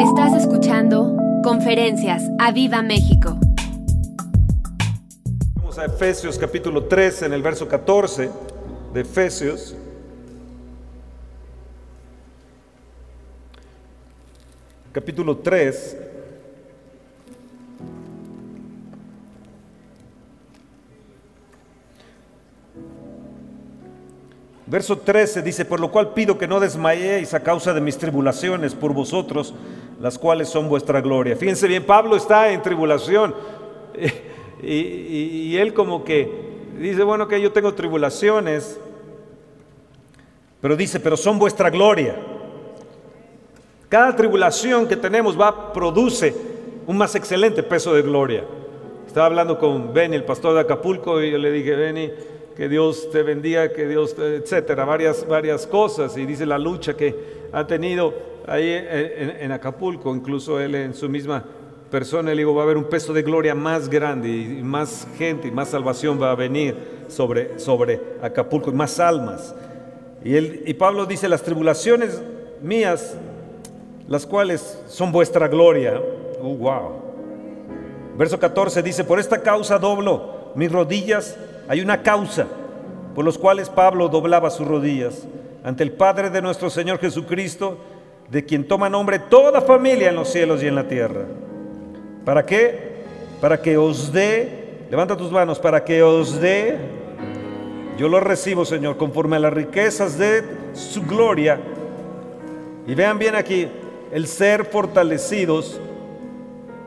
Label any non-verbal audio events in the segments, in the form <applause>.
Estás escuchando Conferencias a Viva México. Vamos a Efesios capítulo 3 en el verso 14 de Efesios. Capítulo 3. Verso 13 dice, por lo cual pido que no desmayéis a causa de mis tribulaciones por vosotros, las cuales son vuestra gloria. Fíjense bien, Pablo está en tribulación <laughs> y, él como que dice, bueno, que yo tengo tribulaciones, pero dice, pero son vuestra gloria. Cada tribulación que tenemos va, produce un más excelente peso de gloria. Estaba hablando con Benny, el pastor de Acapulco, y yo le dije, Benny, que Dios te bendiga, que Dios, te- etcétera, varias, varias cosas. Y dice la lucha que ha tenido ahí en, en- Acapulco, incluso él en su misma persona, le digo, va a haber un peso de gloria más grande y más gente y más salvación va a venir sobre, sobre Acapulco y más almas. Y, él, y Pablo dice, las tribulaciones mías, las cuales son vuestra gloria. Oh, wow. Verso 14 dice, por esta causa doblo mis rodillas. Hay una causa por los cuales Pablo doblaba sus rodillas ante el Padre de nuestro Señor Jesucristo, de quien toma nombre toda familia en los cielos y en la tierra. ¿Para qué? Para que os dé, levanta tus manos, para que os dé, yo lo recibo, Señor, conforme a las riquezas de su gloria. Y vean bien aquí, el ser fortalecidos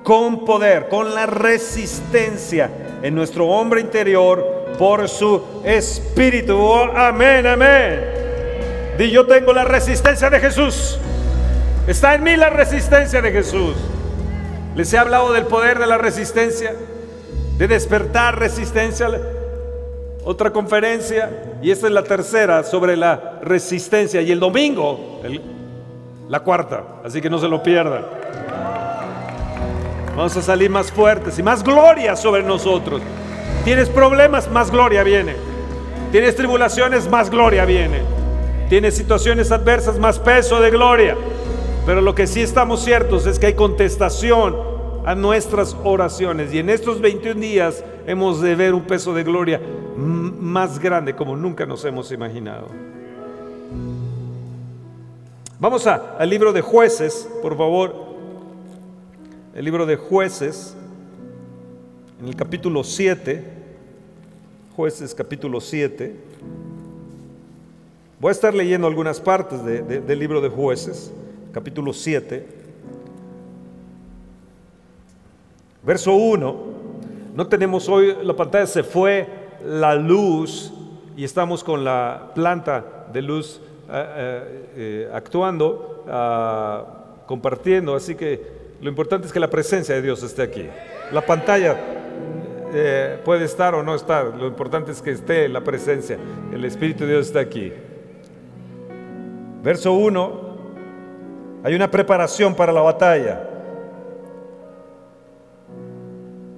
con poder, con la resistencia en nuestro hombre interior por su espíritu. Oh, amén, amén. Di yo tengo la resistencia de Jesús. Está en mí la resistencia de Jesús. Les he hablado del poder de la resistencia, de despertar resistencia. Otra conferencia, y esta es la tercera sobre la resistencia. Y el domingo, la cuarta, así que no se lo pierdan. Vamos a salir más fuertes y más gloria sobre nosotros. Tienes problemas, más gloria viene. Tienes tribulaciones, más gloria viene. Tienes situaciones adversas, más peso de gloria. Pero lo que sí estamos ciertos es que hay contestación a nuestras oraciones. Y en estos 21 días hemos de ver un peso de gloria más grande como nunca nos hemos imaginado. Vamos a- al libro de jueces, por favor el libro de jueces, en el capítulo 7, jueces capítulo 7. Voy a estar leyendo algunas partes de- de- del libro de jueces, capítulo 7, verso 1. No tenemos hoy, la pantalla se fue la luz y estamos con la planta de luz eh, eh, eh, actuando, ah, compartiendo, así que lo importante es que la presencia de Dios esté aquí. La pantalla puede estar o no estar, lo importante es que esté la presencia, el Espíritu de Dios está aquí. Verso 1, hay una preparación para la batalla.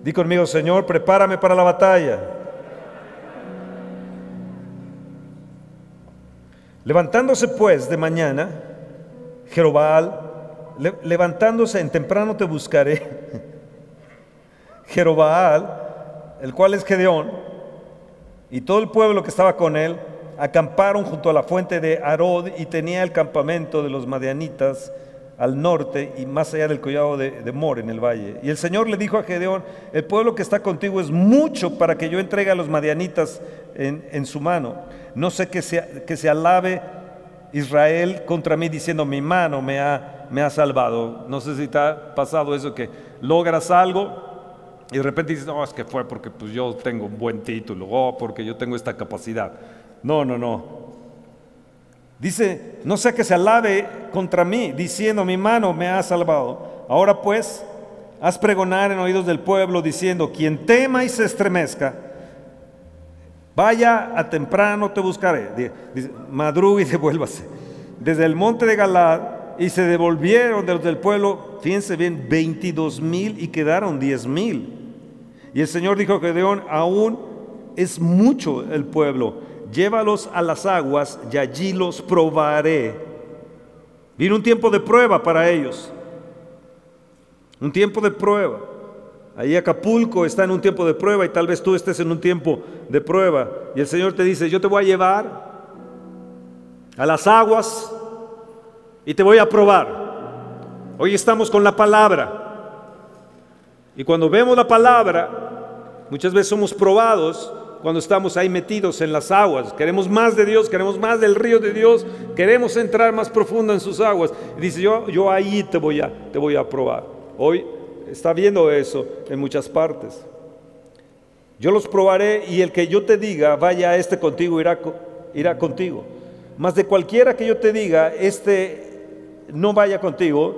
Di conmigo, Señor, prepárame para la batalla. Levantándose pues de mañana, Jerobal, le- levantándose en temprano te buscaré. <laughs> Jerobaal, el cual es Gedeón, y todo el pueblo que estaba con él, acamparon junto a la fuente de Arod y tenía el campamento de los madianitas al norte y más allá del collado de, Mor en el valle. Y el Señor le dijo a Gedeón, el pueblo que está contigo es mucho para que yo entregue a los madianitas en, su mano. No sé que se, que se alabe Israel contra mí diciendo, mi mano me ha, me ha salvado. No sé si te ha pasado eso que logras algo y de repente dices, no, es que fue porque pues, yo tengo un buen título, o porque yo tengo esta capacidad. No, no, no. Dice, no sea que se alabe contra mí, diciendo, mi mano me ha salvado. Ahora pues, haz pregonar en oídos del pueblo, diciendo, quien tema y se estremezca, vaya a temprano te buscaré. Di- Dice, y <laughs> devuélvase. Desde el monte de Galad, y se devolvieron de los del pueblo, fíjense bien, 22 mil y quedaron 10 mil. Y el Señor dijo a Gedeón, aún es mucho el pueblo, llévalos a las aguas y allí los probaré. Vino un tiempo de prueba para ellos. Un tiempo de prueba. Ahí Acapulco está en un tiempo de prueba y tal vez tú estés en un tiempo de prueba. Y el Señor te dice, yo te voy a llevar a las aguas y te voy a probar. Hoy estamos con la palabra. Y cuando vemos la palabra, muchas veces somos probados cuando estamos ahí metidos en las aguas. Queremos más de Dios, queremos más del río de Dios, queremos entrar más profundo en sus aguas. Y dice, yo, yo ahí te voy, a, te voy a probar. Hoy está viendo eso en muchas partes. Yo los probaré y el que yo te diga, vaya este contigo, irá, irá contigo. Más de cualquiera que yo te diga, este no vaya contigo,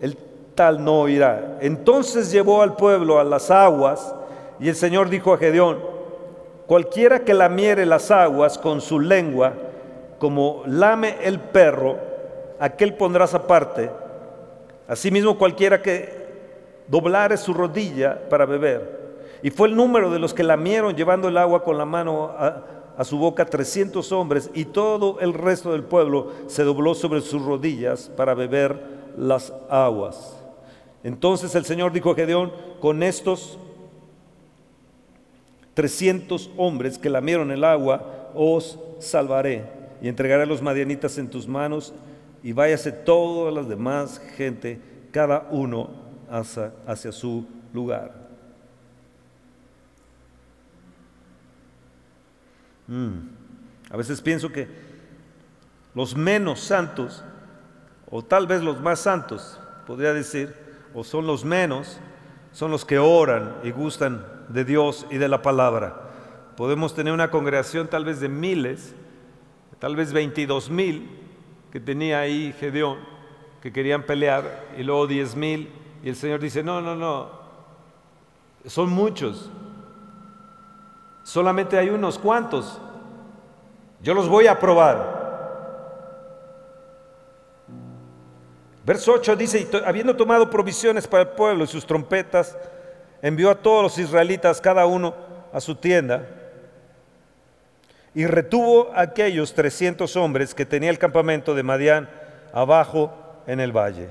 el tal no irá. Entonces llevó al pueblo a las aguas y el Señor dijo a Gedeón, cualquiera que lamiere las aguas con su lengua, como lame el perro, aquel pondrás aparte. Asimismo cualquiera que doblare su rodilla para beber. Y fue el número de los que lamieron llevando el agua con la mano a, a su boca 300 hombres y todo el resto del pueblo se dobló sobre sus rodillas para beber las aguas. Entonces el Señor dijo a Gedeón, con estos 300 hombres que lamieron el agua, os salvaré y entregaré a los madianitas en tus manos y váyase todas las demás gente, cada uno hacia, su lugar. Mm. A veces pienso que los menos santos, o tal vez los más santos, podría decir, o son los menos, son los que oran y gustan de Dios y de la palabra. Podemos tener una congregación tal vez de miles, tal vez 22 mil que tenía ahí Gedeón, que querían pelear, y luego 10 mil, y el Señor dice, no, no, no, son muchos, Solamente hay unos cuantos. Yo los voy a probar. Verso 8 dice, habiendo tomado provisiones para el pueblo y sus trompetas, envió a todos los israelitas, cada uno a su tienda, y retuvo a aquellos 300 hombres que tenía el campamento de Madián abajo en el valle.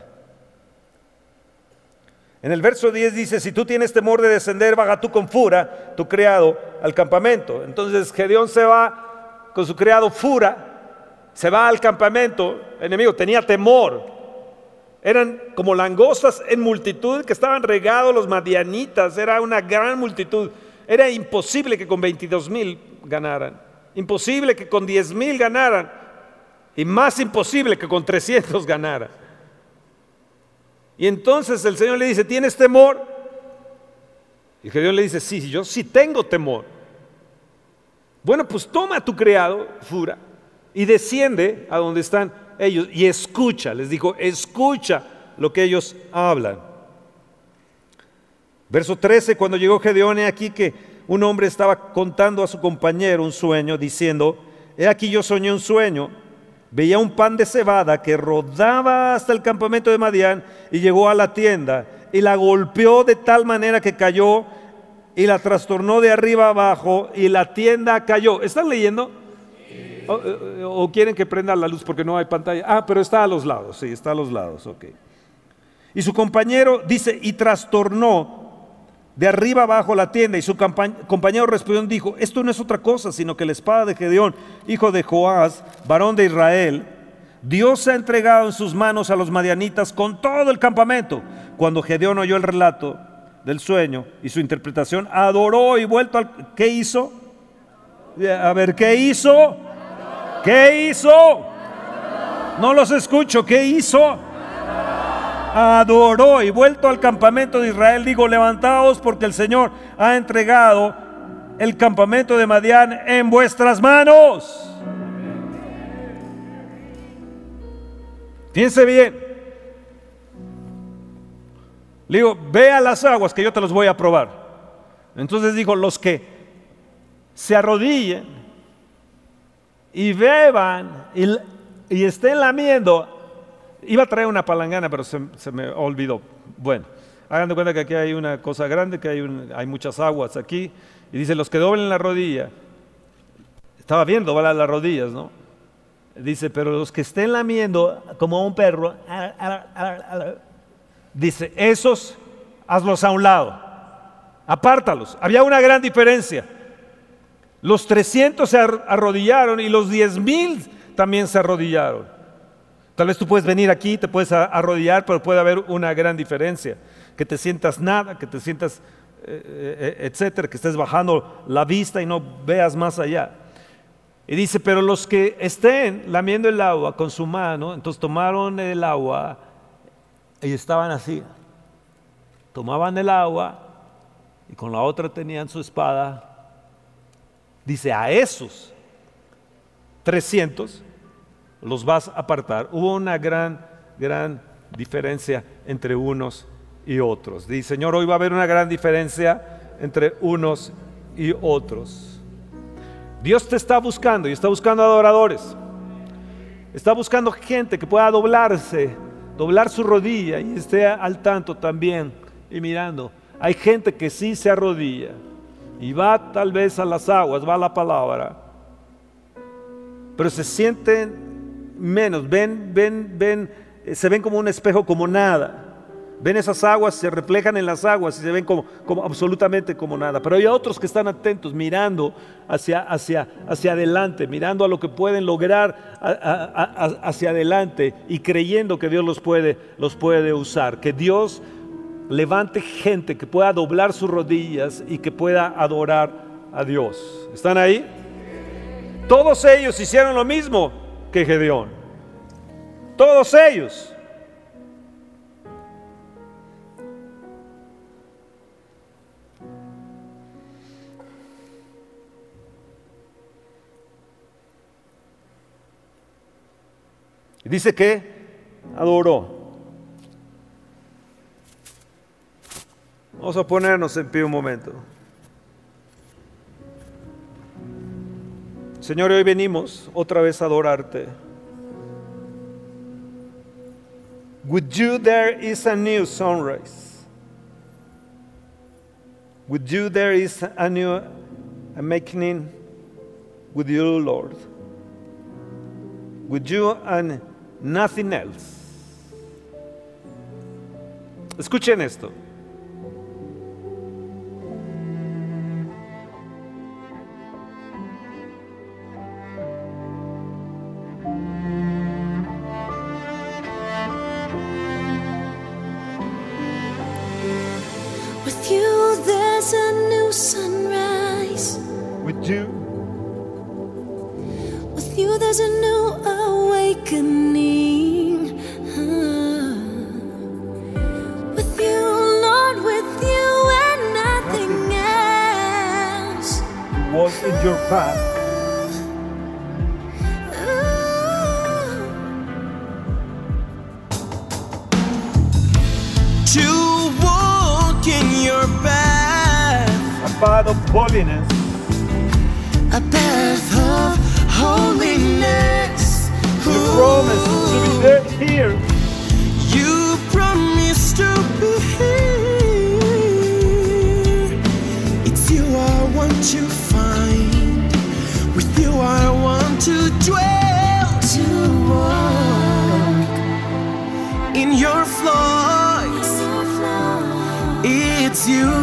En el verso 10 dice, si tú tienes temor de descender, vaga tú con Fura, tu criado, al campamento. Entonces Gedeón se va con su criado Fura, se va al campamento enemigo, tenía temor. Eran como langostas en multitud que estaban regados los madianitas, era una gran multitud. Era imposible que con 22 mil ganaran, imposible que con 10 mil ganaran y más imposible que con 300 ganaran. Y entonces el Señor le dice, ¿tienes temor? Y Gedeón le dice, sí, yo sí tengo temor. Bueno, pues toma a tu criado, Fura, y desciende a donde están ellos y escucha, les dijo, escucha lo que ellos hablan. Verso 13, cuando llegó Gedeón, he aquí que un hombre estaba contando a su compañero un sueño, diciendo, he aquí yo soñé un sueño veía un pan de cebada que rodaba hasta el campamento de Madián y llegó a la tienda y la golpeó de tal manera que cayó y la trastornó de arriba abajo y la tienda cayó. ¿Están leyendo? O, quieren que prenda la luz porque no hay pantalla? Ah, pero está a los lados, sí, está a los lados, ok. Y su compañero dice, y trastornó de arriba abajo la tienda. Y su compañero respondió dijo, esto no es otra cosa, sino que la espada de Gedeón, hijo de Joás, varón de Israel, Dios ha entregado en sus manos a los madianitas con todo el campamento. Cuando Gedeón oyó el relato del sueño y su interpretación, adoró y vuelto al... ¿Qué hizo? A ver, ¿qué hizo? ¿Qué hizo? No los escucho, ¿qué hizo? adoró y vuelto al campamento de Israel, digo, levantaos porque el Señor ha entregado el campamento de Madián en vuestras manos. Piense bien. Le digo, ve a las aguas que yo te los voy a probar. Entonces dijo, los que se arrodillen y beban y, y estén lamiendo Iba a traer una palangana, pero se, me olvidó. Bueno, hagan de cuenta que aquí hay una cosa grande, que hay, hay muchas aguas aquí. Y dice, los que doblen la rodilla. Estaba viendo doblar las rodillas, ¿no? Dice, pero los que estén lamiendo como un perro, dice, esos hazlos a un lado, apártalos. Había una gran diferencia. Los 300 se arrodillaron y los 10 mil también se arrodillaron. Tal vez tú puedes venir aquí, te puedes arrodillar, pero puede haber una gran diferencia. Que te sientas nada, que te sientas, eh, eh, etcétera, que estés bajando la vista y no veas más allá. Y dice, pero los que estén lamiendo el agua con su mano, entonces tomaron el agua y estaban así. Tomaban el agua y con la otra tenían su espada Dice, a esos 300 los vas a apartar. Hubo una gran, gran diferencia entre unos y otros. Dice, Señor, hoy va a haber una gran diferencia entre unos y otros. Dios te está buscando y está buscando adoradores. Está buscando gente que pueda doblarse, doblar su rodilla y esté al tanto también y mirando. Hay gente que sí se arrodilla y va tal vez a las aguas, va a la palabra, pero se sienten menos, ven, ven, ven, eh, se ven como un espejo, como nada. Ven esas aguas, se reflejan en las aguas y se ven como, como absolutamente como nada. Pero hay otros que están atentos, mirando hacia, hacia, hacia adelante, mirando a lo que pueden lograr hacia adelante y creyendo que Dios los puede, los puede usar, que Dios levante gente que pueda doblar sus rodillas y que pueda adorar a Dios. ¿Están ahí? Todos ellos hicieron lo mismo que Gedeón. Todos ellos. Dice que adoró. Vamos a ponernos en pie un momento. Señor, hoy venimos otra vez a adorarte. With you there is a new sunrise. With you there is a new awakening with you, Lord. With you and nothing else. Escuchen esto. do. With you, there's a new awakening. Uh, with you, Lord, with you and nothing, nothing. else. Walk in your path. to walk in your path. A path of holiness. promised to be there, here. You promised to be here. It's you I want to find. With you I want to dwell. To walk in your flaws. It's you.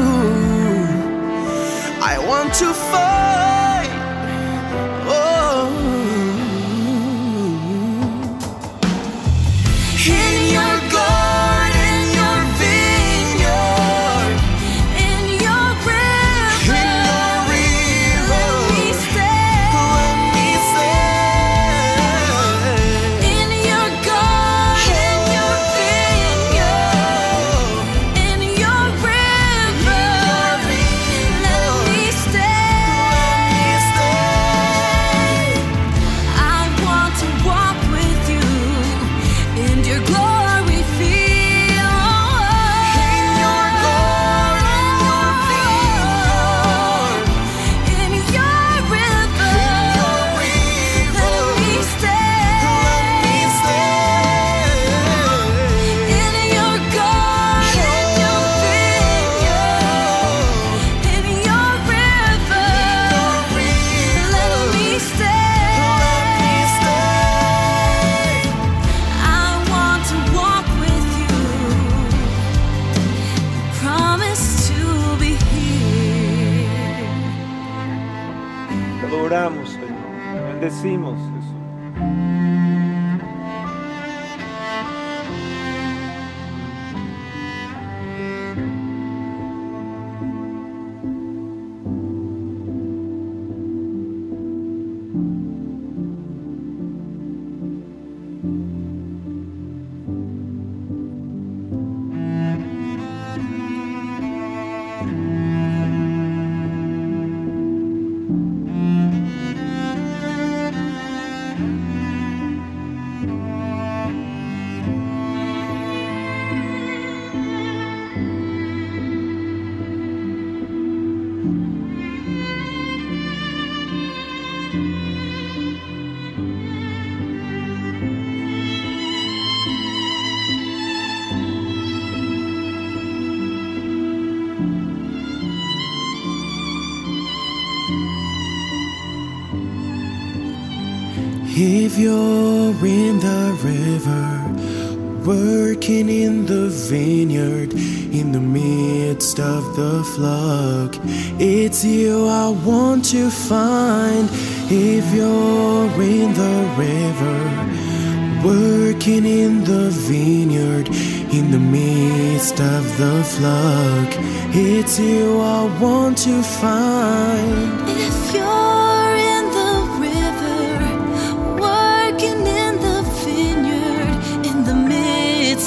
If you're in the river, working in the vineyard, in the midst of the flock, it's you I want to find. If you're in the river, working in the vineyard, in the midst of the flock, it's you I want to find. If you're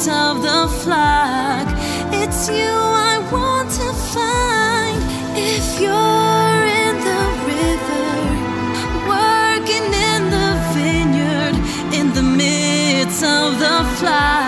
of the flock, it's you I want to find. If you're in the river, working in the vineyard, in the midst of the flock,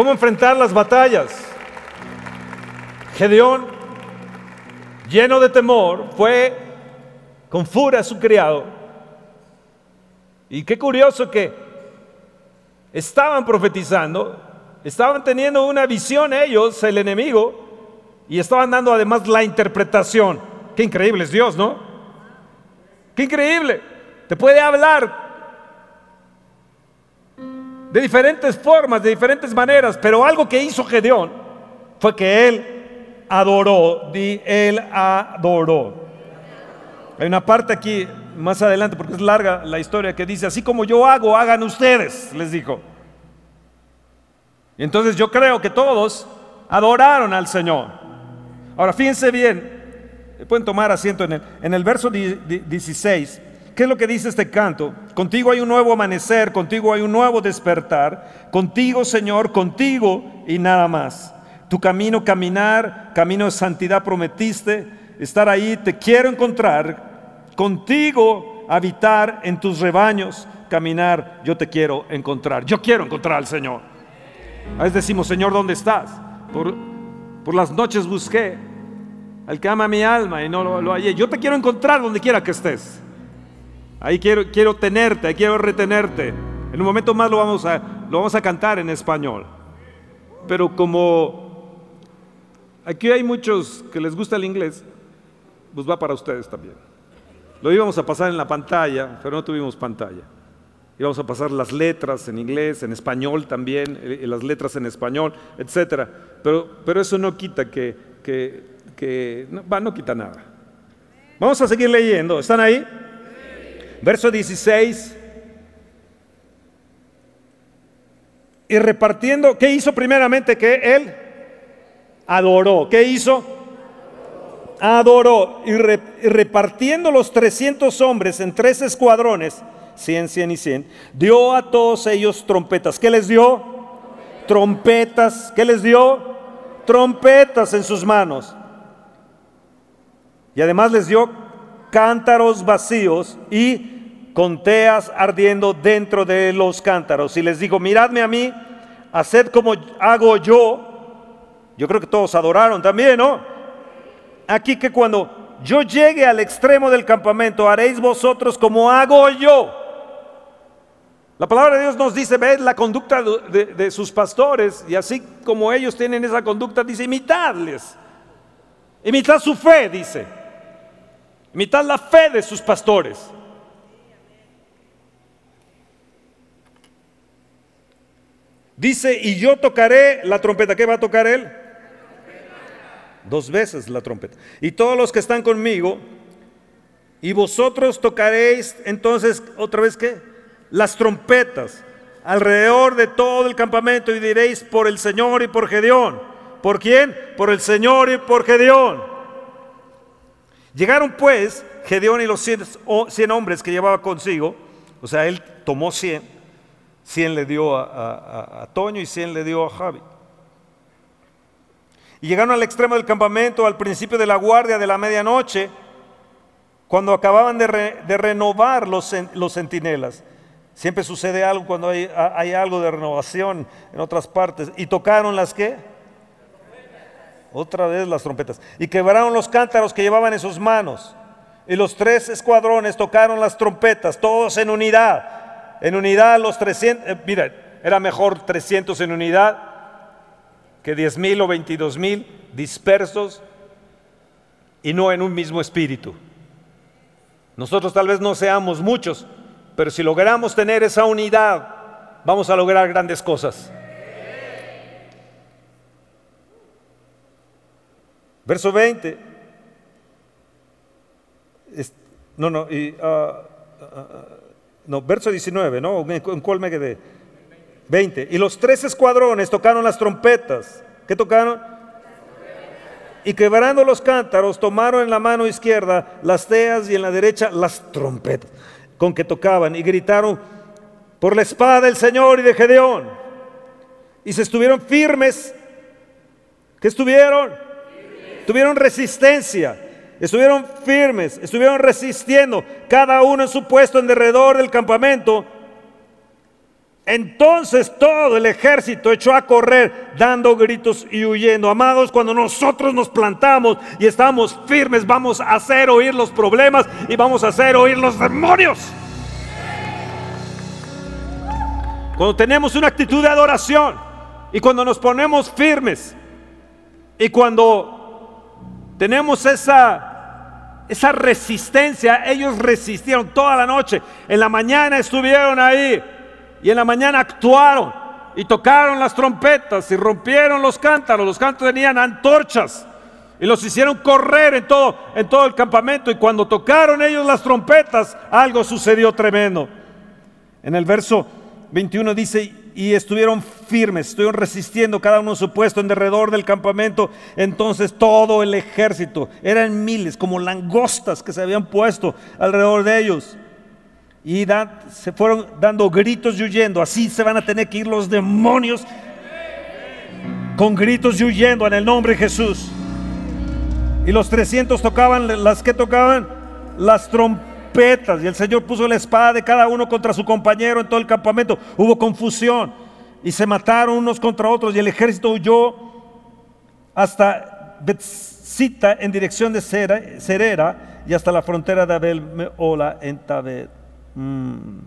¿Cómo enfrentar las batallas? Gedeón, lleno de temor, fue con furia a su criado. Y qué curioso que estaban profetizando, estaban teniendo una visión ellos, el enemigo, y estaban dando además la interpretación. Qué increíble es Dios, ¿no? Qué increíble. Te puede hablar de diferentes formas, de diferentes maneras, pero algo que hizo Gedeón fue que él adoró, di, él adoró. Hay una parte aquí más adelante, porque es larga la historia, que dice, así como yo hago, hagan ustedes, les dijo. Entonces yo creo que todos adoraron al Señor. Ahora, fíjense bien, pueden tomar asiento en el, en el verso 16. ¿Qué es lo que dice este canto? Contigo hay un nuevo amanecer, contigo hay un nuevo despertar, contigo Señor, contigo y nada más. Tu camino caminar, camino de santidad prometiste, estar ahí, te quiero encontrar, contigo habitar en tus rebaños, caminar, yo te quiero encontrar, yo quiero encontrar al Señor. A veces decimos, Señor, ¿dónde estás? Por, por las noches busqué al que ama mi alma y no lo, lo hallé. Yo te quiero encontrar donde quiera que estés. Ahí quiero, quiero tenerte, ahí quiero retenerte. En un momento más lo vamos, a, lo vamos a cantar en español. Pero como aquí hay muchos que les gusta el inglés, pues va para ustedes también. Lo íbamos a pasar en la pantalla, pero no tuvimos pantalla. Íbamos a pasar las letras en inglés, en español también, eh, las letras en español, etc. Pero, pero eso no quita que, que, que no, va, no quita nada. Vamos a seguir leyendo. ¿Están ahí? Verso 16. Y repartiendo, ¿qué hizo primeramente? Que él adoró. ¿Qué hizo? Adoró. Y, y repartiendo los 300 hombres en tres escuadrones, 100, 100 y 100, dio a todos ellos trompetas. ¿Qué les dio? Trompetas. ¿Qué les dio? Trompetas en sus manos. Y además les dio cántaros vacíos y conteas ardiendo dentro de los cántaros. Y les digo, miradme a mí, haced como hago yo. Yo creo que todos adoraron también, ¿no? Aquí que cuando yo llegue al extremo del campamento, haréis vosotros como hago yo. La palabra de Dios nos dice, ved la conducta de, de, sus pastores, y así como ellos tienen esa conducta, dice, imitadles. Imitad su fe, dice. Imitad la fe de sus pastores. Dice, y yo tocaré la trompeta. ¿Qué va a tocar él? Dos veces la trompeta. Y todos los que están conmigo, y vosotros tocaréis entonces otra vez qué? Las trompetas alrededor de todo el campamento y diréis por el Señor y por Gedeón. ¿Por quién? Por el Señor y por Gedeón. Llegaron pues Gedeón y los 100, hombres que llevaba consigo, o sea, él tomó 100, 100 le dio a, a, Toño y 100 le dio a Javi. Y llegaron al extremo del campamento al principio de la guardia de la medianoche, cuando acababan de, re, de renovar los, centinelas. Siempre sucede algo cuando hay, hay algo de renovación en otras partes. ¿Y tocaron las qué? Otra vez las trompetas. Y quebraron los cántaros que llevaban en sus manos. Y los tres escuadrones tocaron las trompetas, todos en unidad. En unidad los 300, eh, mira, era mejor 300 en unidad que 10 mil o 22 mil dispersos y no en un mismo espíritu. Nosotros tal vez no seamos muchos, pero si logramos tener esa unidad, vamos a lograr grandes cosas. Verso 20. No, no, y, uh, uh, no, verso 19, ¿no? ¿En cuál me quedé? 20. Y los tres escuadrones tocaron las trompetas. ¿Qué tocaron? Y quebrando los cántaros, tomaron en la mano izquierda las teas y en la derecha las trompetas con que tocaban y gritaron por la espada del Señor y de Gedeón. Y se estuvieron firmes. ¿Qué estuvieron? Tuvieron resistencia, estuvieron firmes, estuvieron resistiendo, cada uno en su puesto en derredor del campamento. Entonces todo el ejército echó a correr dando gritos y huyendo. Amados, cuando nosotros nos plantamos y estamos firmes, vamos a hacer oír los problemas y vamos a hacer oír los demonios. Cuando tenemos una actitud de adoración y cuando nos ponemos firmes y cuando tenemos esa, esa resistencia. Ellos resistieron toda la noche. En la mañana estuvieron ahí y en la mañana actuaron y tocaron las trompetas y rompieron los cántaros. Los cántaros tenían antorchas y los hicieron correr en todo, en todo el campamento. Y cuando tocaron ellos las trompetas, algo sucedió tremendo. En el verso 21 dice, y estuvieron firmes, estuvieron resistiendo cada uno su puesto en derredor del campamento. Entonces todo el ejército, eran miles, como langostas que se habían puesto alrededor de ellos. Y se fueron dando gritos y huyendo. Así se van a tener que ir los demonios con gritos y huyendo en el nombre de Jesús. Y los 300 tocaban, las que tocaban, las trompetas. Y el Señor puso la espada de cada uno contra su compañero en todo el campamento. Hubo confusión. Y se mataron unos contra otros. Y el ejército huyó hasta Betzita en dirección de Cerera y hasta la frontera de Abel Meola en Tabet. Mm.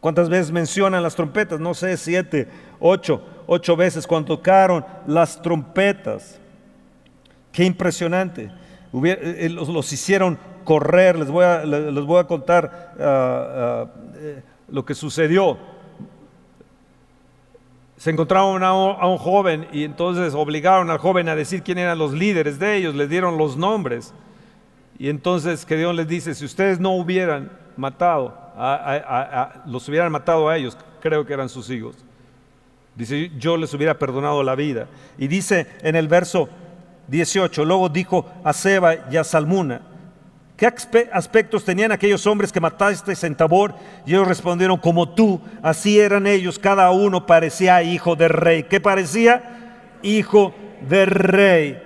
¿Cuántas veces mencionan las trompetas? No sé, siete, ocho, ocho veces cuando tocaron las trompetas. Qué impresionante. Eh, eh, los, hicieron correr. Les voy a, les voy a contar ah, ah, eh, lo que sucedió. Se encontraron a un, joven y entonces obligaron al joven a decir quién eran los líderes de ellos, les dieron los nombres. Y entonces que Dios les dice, si ustedes no hubieran matado, los hubieran matado a ellos, creo que eran sus hijos. Dice, yo les hubiera perdonado la vida. Y dice en el verso 18, luego dijo a Seba y a Salmuna, ¿qué aspectos tenían aquellos hombres que mataste en Tabor? Y ellos respondieron, como tú, así eran ellos, cada uno parecía hijo de rey. ¿Qué parecía? Hijo de rey.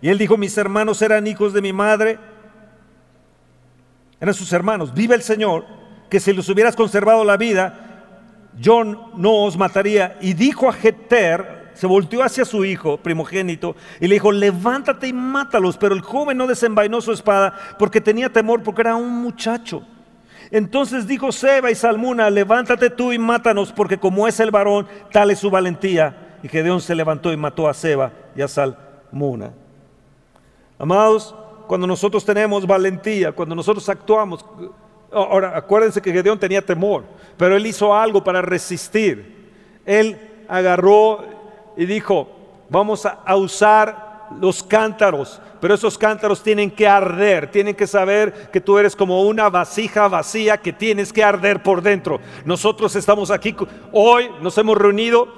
Y él dijo, mis hermanos eran hijos de mi madre eran sus hermanos. Vive el Señor, que si los hubieras conservado la vida, yo no os mataría. Y dijo a Jeter, se volteó hacia su hijo primogénito y le dijo, levántate y mátalos. Pero el joven no desenvainó su espada porque tenía temor porque era un muchacho. Entonces dijo Seba y Salmuna, levántate tú y mátanos porque como es el varón, tal es su valentía. Y Gedeón se levantó y mató a Seba y a Salmuna. Amados, cuando nosotros tenemos valentía, cuando nosotros actuamos. Ahora, acuérdense que Gedeón tenía temor, pero él hizo algo para resistir. Él agarró y dijo, vamos a usar los cántaros, pero esos cántaros tienen que arder, tienen que saber que tú eres como una vasija vacía que tienes que arder por dentro. Nosotros estamos aquí, hoy nos hemos reunido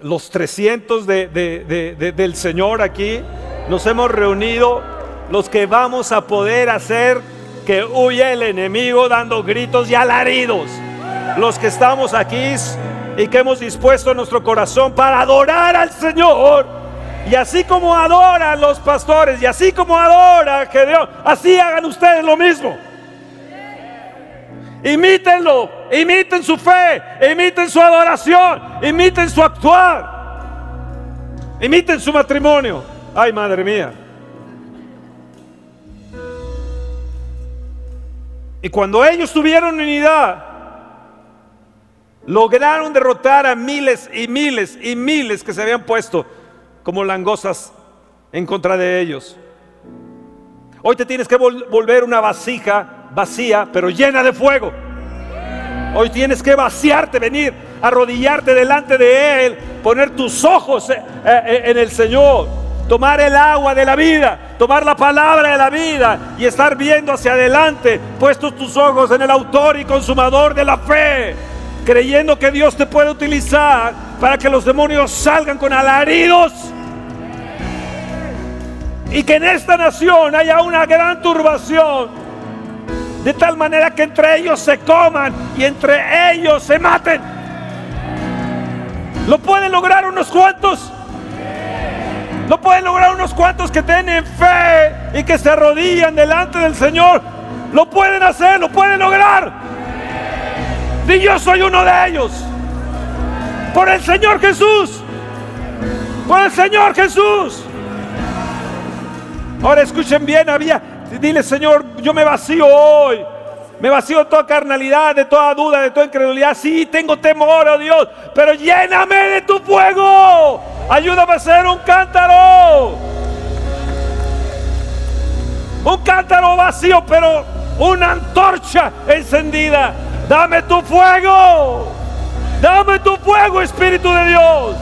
los 300 del Señor aquí, nos hemos reunido los que vamos a poder hacer que huya el enemigo dando gritos y alaridos. Los que estamos aquí y que hemos dispuesto nuestro corazón para adorar al Señor. Y así como adoran los pastores y así como adora Gedeón, así hagan ustedes lo mismo. Imítenlo, imiten su fe, imiten su adoración, imiten su actuar, imiten su matrimonio. Ay, madre mía. Y cuando ellos tuvieron unidad, lograron derrotar a miles y miles y miles que se habían puesto como langostas en contra de ellos. Hoy te tienes que volver una vasija vacía, pero llena de fuego. Hoy tienes que vaciarte, venir, arrodillarte delante de Él, poner tus ojos eh, eh, en el Señor tomar el agua de la vida, tomar la palabra de la vida y estar viendo hacia adelante, puestos tus ojos en el autor y consumador de la fe, creyendo que Dios te puede utilizar para que los demonios salgan con alaridos. Y que en esta nación haya una gran turbación, de tal manera que entre ellos se coman y entre ellos se maten. ¿Lo pueden lograr unos cuantos? No pueden lograr unos cuantos que tienen fe y que se arrodillan delante del Señor. Lo pueden hacer, lo pueden lograr. Y yo soy uno de ellos. Por el Señor Jesús. Por el Señor Jesús. Ahora escuchen bien, había, dile Señor, yo me vacío hoy. Me vacío de toda carnalidad, de toda duda, de toda incredulidad. Sí, tengo temor, oh Dios, pero lléname de tu fuego. Ayúdame a ser un cántaro. Un cántaro vacío, pero una antorcha encendida Dame tu fuego. Dame tu fuego, Espíritu de Dios.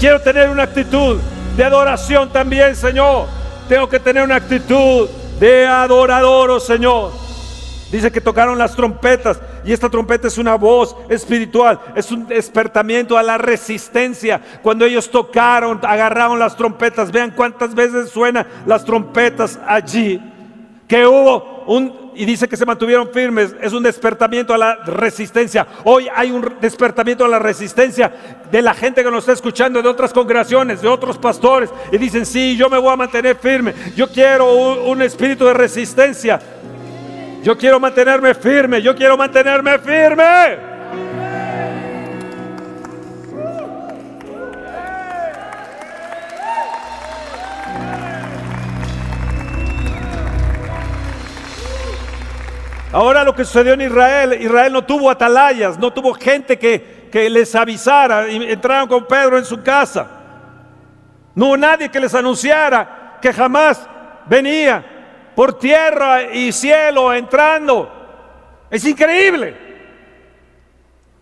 Quiero tener una actitud de adoración también, Señor. Tengo que tener una actitud de adorador, oh Señor. Dice que tocaron las trompetas y esta trompeta es una voz espiritual, es un despertamiento a la resistencia. Cuando ellos tocaron, agarraron las trompetas, vean cuántas veces suenan las trompetas allí. Que hubo un, y dice que se mantuvieron firmes, es un despertamiento a la resistencia. Hoy hay un despertamiento a la resistencia de la gente que nos está escuchando, de otras congregaciones, de otros pastores, y dicen, sí, yo me voy a mantener firme, yo quiero un espíritu de resistencia. Yo quiero mantenerme firme, yo quiero mantenerme firme. Ahora lo que sucedió en Israel, Israel no tuvo atalayas, no tuvo gente que, que les avisara y entraron con Pedro en su casa. No hubo nadie que les anunciara que jamás venía por tierra y cielo entrando. Es increíble.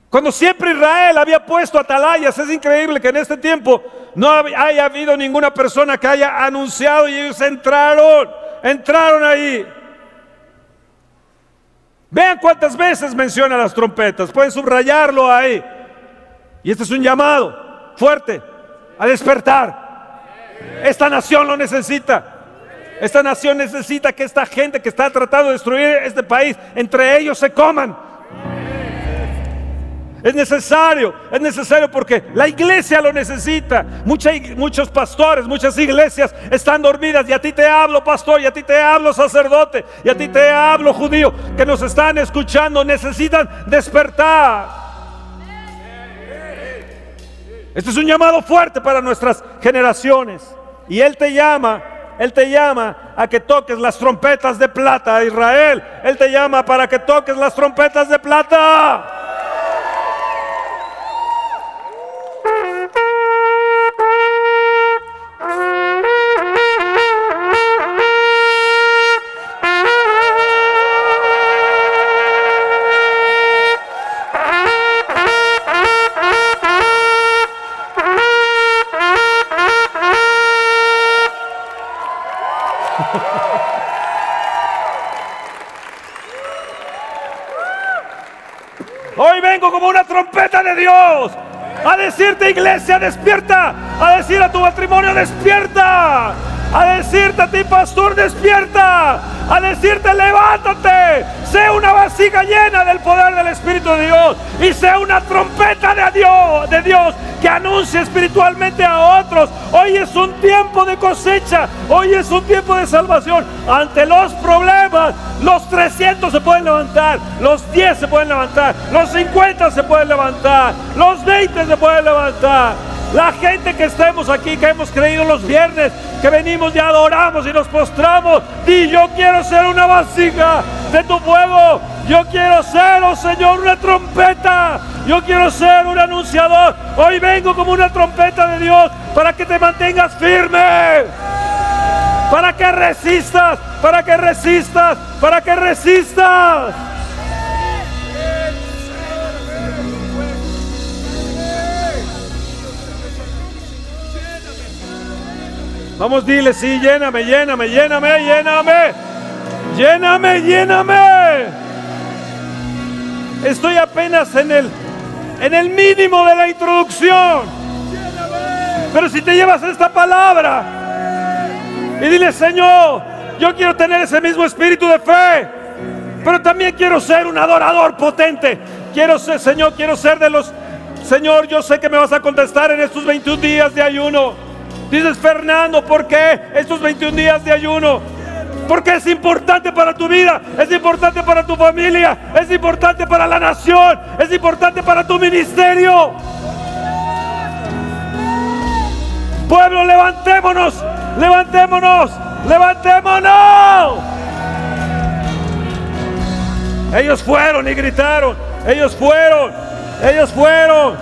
Cuando siempre Israel había puesto atalayas, es increíble que en este tiempo no haya habido ninguna persona que haya anunciado y ellos entraron, entraron ahí. Vean cuántas veces menciona las trompetas, pueden subrayarlo ahí. Y este es un llamado fuerte a despertar. Esta nación lo necesita. Esta nación necesita que esta gente que está tratando de destruir este país, entre ellos se coman. Es necesario, es necesario porque la iglesia lo necesita. muchos pastores, muchas iglesias están dormidas y a ti te hablo pastor, y a ti te hablo sacerdote, y a ti te hablo judío, que nos están escuchando, necesitan despertar. Este es un llamado fuerte para nuestras generaciones. Y Él te llama él te llama a que toques las trompetas de plata, Israel. Él te llama para que toques las trompetas de plata. Decirte iglesia, despierta. A decir a tu matrimonio, despierta. A decirte a ti pastor, despierta. A decirte, levántate. Sé una vasija llena del poder del Espíritu de Dios. Y sea una trompeta de Dios, de Dios que anuncie espiritualmente a otros. Hoy es un tiempo de cosecha, hoy es un tiempo de salvación. Ante los problemas, los 300 se pueden levantar, los 10 se pueden levantar, los 50 se pueden levantar, los 20 se pueden levantar. La gente que estemos aquí, que hemos creído los viernes, que venimos y adoramos y nos postramos, di yo quiero ser una vasija de tu fuego, yo quiero ser, oh Señor, una trompeta, yo quiero ser un anunciador. Hoy vengo como una trompeta de Dios para que te mantengas firme, para que resistas, para que resistas, para que resistas. Vamos, dile, sí, lléname, lléname, lléname, lléname. Lléname, lléname. Estoy apenas en el en el mínimo de la introducción. Pero si te llevas esta palabra y dile, Señor, yo quiero tener ese mismo espíritu de fe, pero también quiero ser un adorador potente. Quiero ser, Señor, quiero ser de los Señor, yo sé que me vas a contestar en estos 21 días de ayuno. Dices, Fernando, ¿por qué estos 21 días de ayuno? Porque es importante para tu vida, es importante para tu familia, es importante para la nación, es importante para tu ministerio. Pueblo, levantémonos, levantémonos, levantémonos. Ellos fueron y gritaron, ellos fueron, ellos fueron.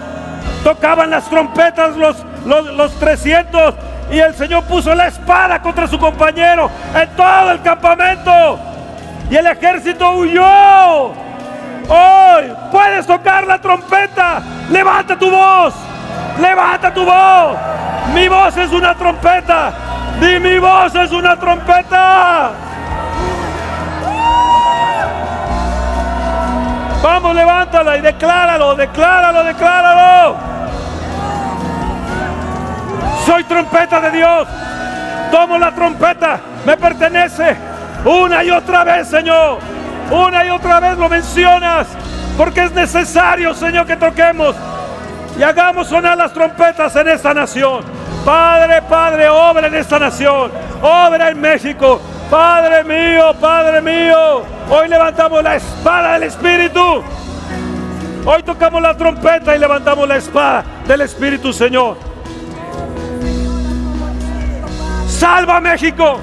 Tocaban las trompetas los los, 300 y el Señor puso la espada contra su compañero en todo el campamento. Y el ejército huyó. Hoy puedes tocar la trompeta. Levanta tu voz. Levanta tu voz. Mi voz es una trompeta. Di mi voz es una trompeta. Vamos, levántala y decláralo, decláralo, decláralo. Soy trompeta de Dios. Tomo la trompeta, me pertenece. Una y otra vez, Señor. Una y otra vez lo mencionas. Porque es necesario, Señor, que toquemos y hagamos sonar las trompetas en esta nación. Padre, Padre, obra en esta nación. Obra en México. Padre mío, Padre mío. Hoy levantamos la espada del Espíritu. Hoy tocamos la trompeta y levantamos la espada del Espíritu, Señor. Salva México.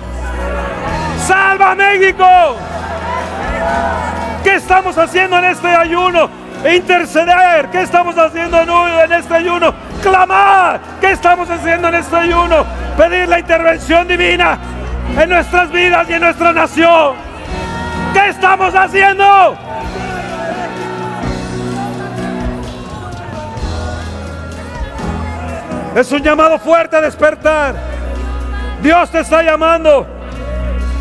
Salva México. ¿Qué estamos haciendo en este ayuno? Interceder. ¿Qué estamos haciendo en este ayuno? Clamar. ¿Qué estamos haciendo en este ayuno? Pedir la intervención divina en nuestras vidas y en nuestra nación. ¿Qué estamos haciendo? Es un llamado fuerte a despertar. Dios te está llamando.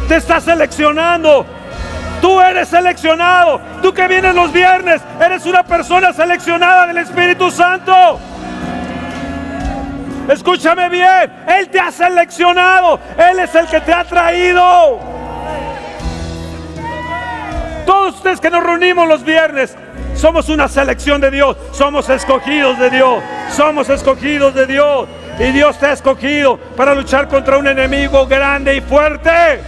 Te está seleccionando. Tú eres seleccionado. Tú que vienes los viernes, eres una persona seleccionada del Espíritu Santo. Escúchame bien, Él te ha seleccionado, Él es el que te ha traído. Todos ustedes que nos reunimos los viernes, somos una selección de Dios, somos escogidos de Dios, somos escogidos de Dios. Y Dios te ha escogido para luchar contra un enemigo grande y fuerte.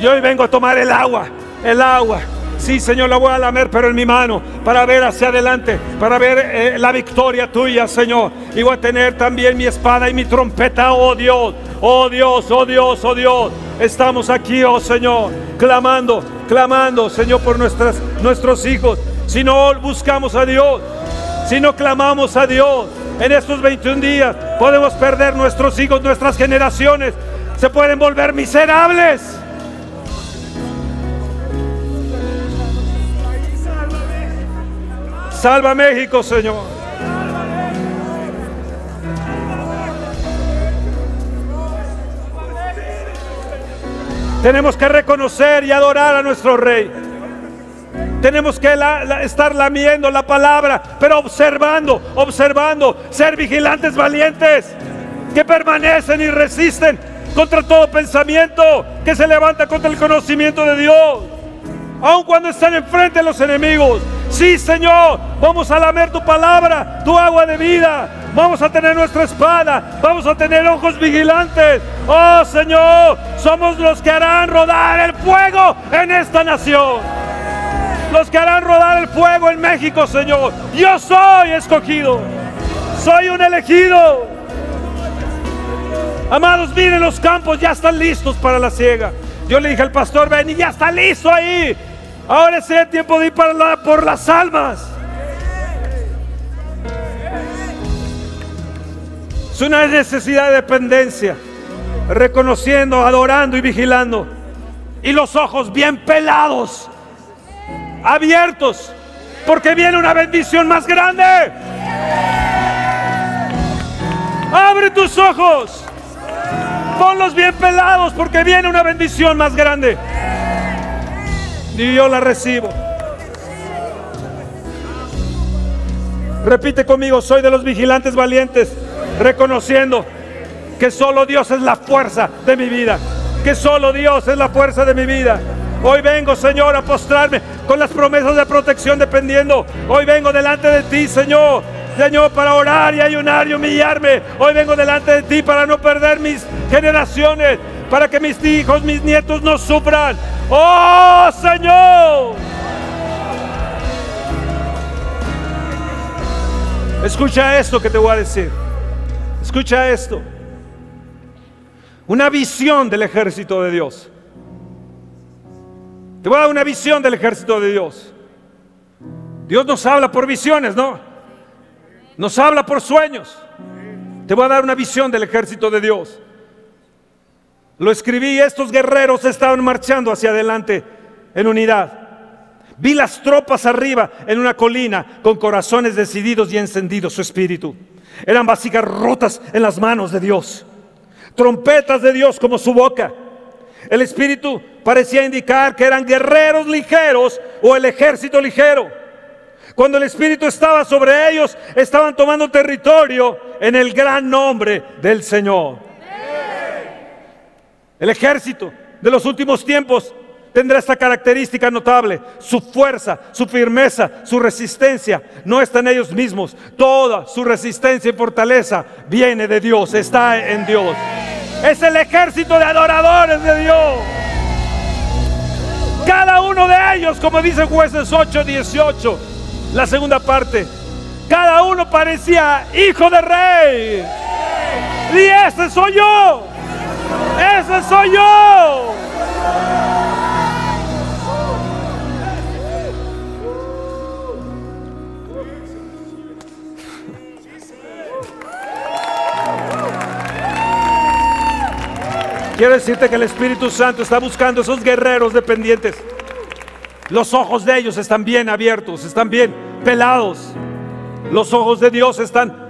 Y hoy vengo a tomar el agua, el agua Sí, Señor, la voy a lamer, pero en mi mano, para ver hacia adelante, para ver eh, la victoria tuya, Señor. Y voy a tener también mi espada y mi trompeta, oh Dios, oh Dios, oh Dios, oh Dios. Estamos aquí, oh Señor, clamando, clamando, Señor, por nuestras, nuestros hijos. Si no buscamos a Dios, si no clamamos a Dios, en estos 21 días podemos perder nuestros hijos, nuestras generaciones. Se pueden volver miserables. Salva México, Señor. Tenemos que reconocer y adorar a nuestro Rey. Tenemos que estar lamiendo la palabra, pero observando, observando, ser vigilantes valientes que permanecen y resisten contra todo pensamiento que se levanta contra el conocimiento de Dios. Aun cuando están enfrente de los enemigos, Sí, Señor, vamos a lamer tu palabra, tu agua de vida. Vamos a tener nuestra espada, vamos a tener ojos vigilantes. Oh Señor, somos los que harán rodar el fuego en esta nación. Los que harán rodar el fuego en México, Señor. Yo soy escogido. Soy un elegido. Amados, miren los campos, ya están listos para la siega. Yo le dije al pastor, ven y ya está listo ahí. Ahora es el tiempo de ir para por las almas. Es una necesidad de dependencia, reconociendo, adorando y vigilando. Y los ojos bien pelados, abiertos, porque viene una bendición más grande. Abre tus ojos, ponlos bien pelados, porque viene una bendición más grande. Y yo la recibo. Repite conmigo, soy de los vigilantes valientes, reconociendo que solo Dios es la fuerza de mi vida, que solo Dios es la fuerza de mi vida. Hoy vengo, Señor, a postrarme con las promesas de protección dependiendo. Hoy vengo delante de ti, Señor. Señor, para orar y ayunar y humillarme. Hoy vengo delante de ti para no perder mis generaciones, para que mis hijos, mis nietos no sufran. Oh Señor. Escucha esto que te voy a decir. Escucha esto. Una visión del ejército de Dios. Te voy a dar una visión del ejército de Dios. Dios nos habla por visiones, ¿no? Nos habla por sueños. Te voy a dar una visión del ejército de Dios. Lo escribí, estos guerreros estaban marchando hacia adelante en unidad. Vi las tropas arriba en una colina con corazones decididos y encendidos su espíritu. Eran vasijas rotas en las manos de Dios, trompetas de Dios como su boca. El espíritu parecía indicar que eran guerreros ligeros o el ejército ligero. Cuando el espíritu estaba sobre ellos, estaban tomando territorio en el gran nombre del Señor. El ejército de los últimos tiempos tendrá esta característica notable. Su fuerza, su firmeza, su resistencia no está en ellos mismos. Toda su resistencia y fortaleza viene de Dios, está en Dios. Es el ejército de adoradores de Dios. Cada uno de ellos, como dice jueces 8, 18, la segunda parte, cada uno parecía hijo de rey. Y ese soy yo. Ese soy yo. Quiero decirte que el Espíritu Santo está buscando esos guerreros dependientes. Los ojos de ellos están bien abiertos, están bien pelados. Los ojos de Dios están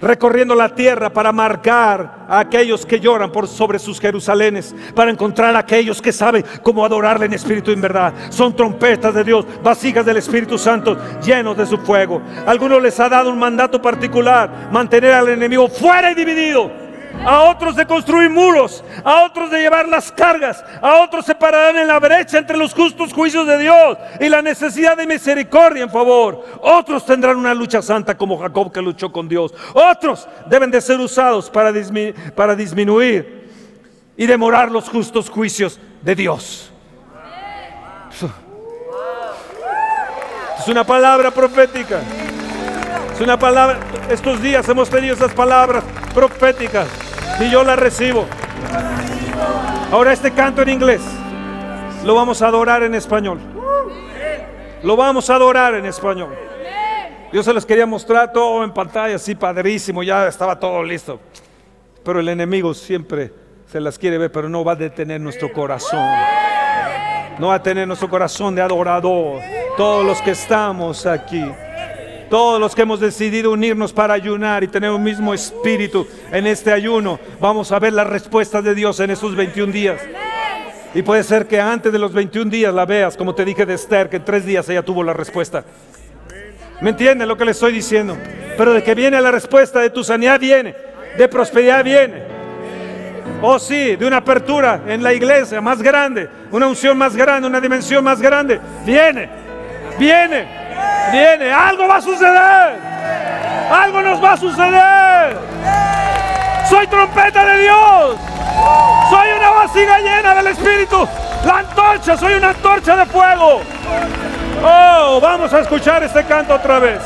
recorriendo la tierra para marcar a aquellos que lloran por sobre sus Jerusalenes, para encontrar a aquellos que saben cómo adorarle en espíritu y en verdad. Son trompetas de Dios, vasijas del Espíritu Santo, llenos de su fuego. Algunos les ha dado un mandato particular, mantener al enemigo fuera y dividido a otros de construir muros, a otros de llevar las cargas, a otros se pararán en la brecha entre los justos juicios de Dios y la necesidad de misericordia en favor. Otros tendrán una lucha santa como Jacob que luchó con Dios. Otros deben de ser usados para, para disminuir y demorar los justos juicios de Dios. Es una palabra profética. Es una palabra, estos días hemos tenido esas palabras proféticas y yo las recibo. Ahora este canto en inglés lo vamos a adorar en español. Lo vamos a adorar en español. Yo se los quería mostrar todo en pantalla, así padrísimo, ya estaba todo listo. Pero el enemigo siempre se las quiere ver, pero no va a detener nuestro corazón. No va a tener nuestro corazón de adorador. Todos los que estamos aquí. Todos los que hemos decidido unirnos para ayunar y tener un mismo espíritu en este ayuno, vamos a ver la respuesta de Dios en esos 21 días. Y puede ser que antes de los 21 días la veas, como te dije de Esther, que en tres días ella tuvo la respuesta. ¿Me entienden lo que le estoy diciendo? Pero de que viene la respuesta de tu sanidad viene, de prosperidad viene. Oh sí, de una apertura en la iglesia más grande, una unción más grande, una dimensión más grande. Viene, viene. Viene, algo va a suceder. Algo nos va a suceder. Soy trompeta de Dios. Soy una vasija llena del Espíritu. La antorcha, soy una antorcha de fuego. Oh, vamos a escuchar este canto otra vez.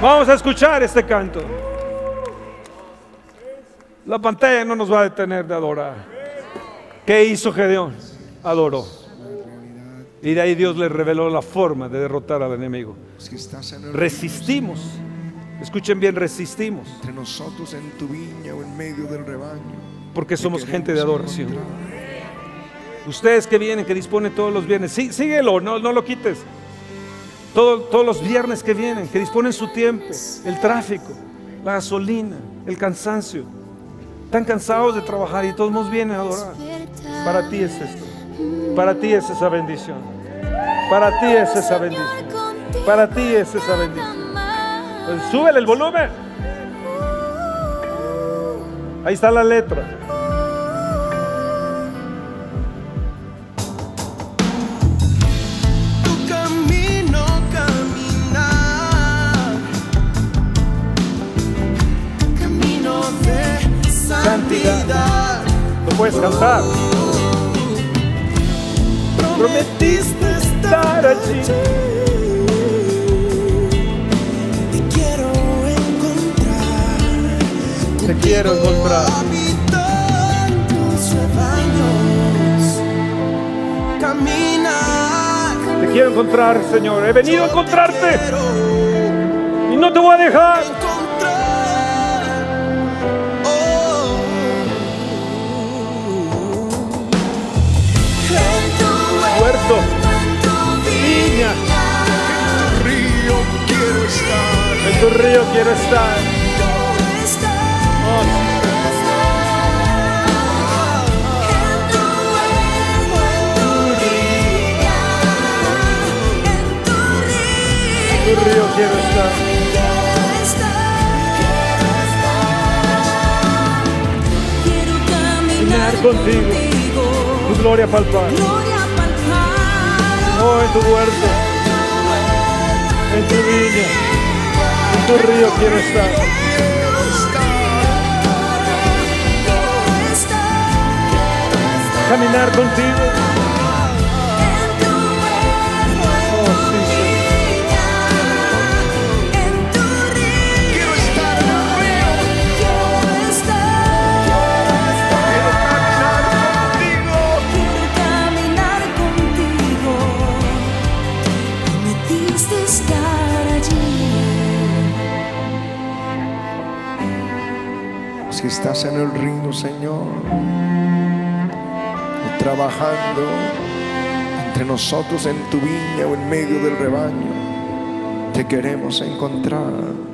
Vamos a escuchar este canto. La pantalla no nos va a detener de adorar. ¿Qué hizo Gedeón? Adoró. Y de ahí Dios le reveló la forma de derrotar al enemigo. Resistimos. Escuchen bien, resistimos. Entre nosotros en tu viña o en medio del rebaño. Porque somos gente de adoración. Ustedes que vienen, que disponen todos los viernes, sí, síguelo, no, no lo quites. todos los viernes que vienen, que disponen su tiempo, el tráfico, la gasolina, el cansancio. Están cansados de trabajar y todos nos vienen a adorar. Para ti es esto. Para ti es esa bendición. Para ti es esa bendición. Para ti es esa bendición. Pues súbele el volumen. Ahí está la letra. Tu camino caminar. Camino de santidad. Lo puedes cantar. Prometiste estar allí. Te quiero encontrar. Te quiero encontrar. Te quiero encontrar, Señor. He venido a encontrarte y no te voy a dejar. Quiero estar. Oh, tu río quiero estar. Quiero caminar contigo. Tu gloria palpar. Oh, en tu huerto, en tu viña, en tu río quiero estar. Caminar contigo. Si estás en el río, Señor, trabajando entre nosotros en tu viña o en medio del rebaño, te queremos encontrar.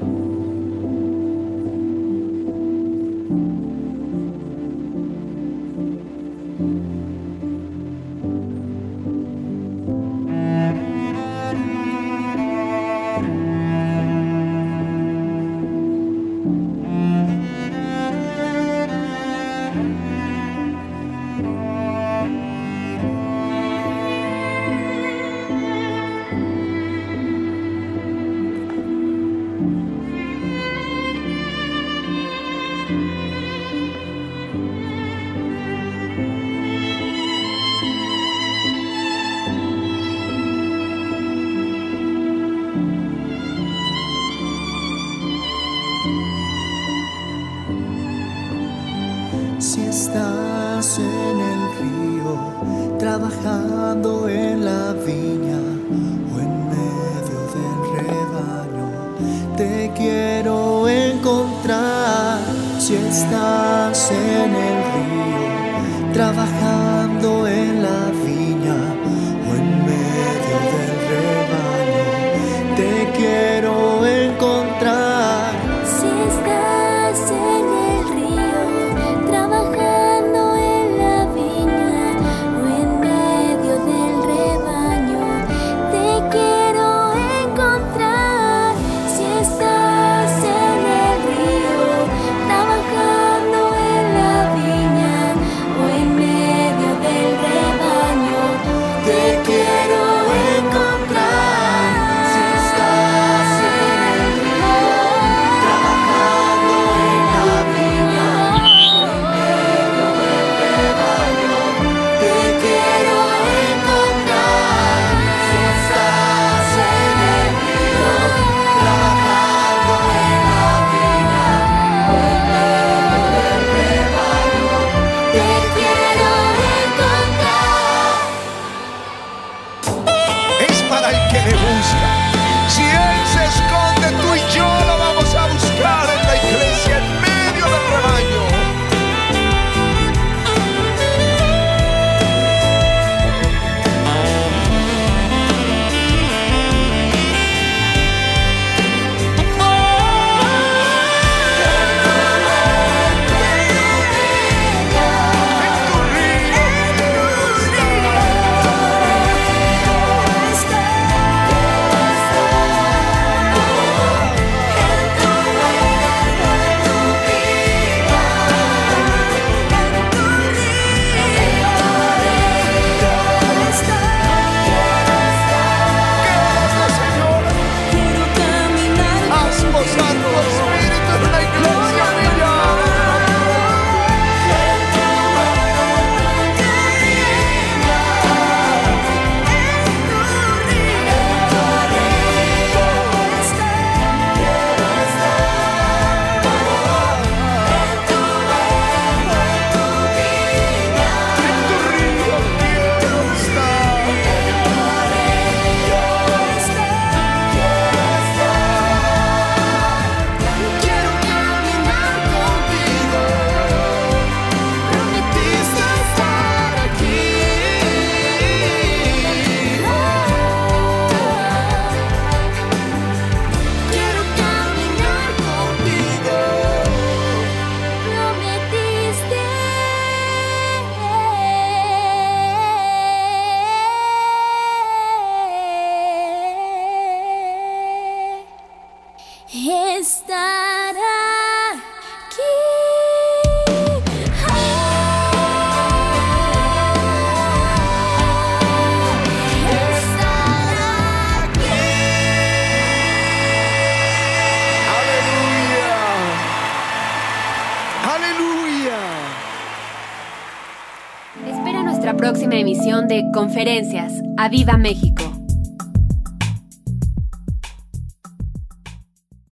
Conferencias. ¡A Viva México!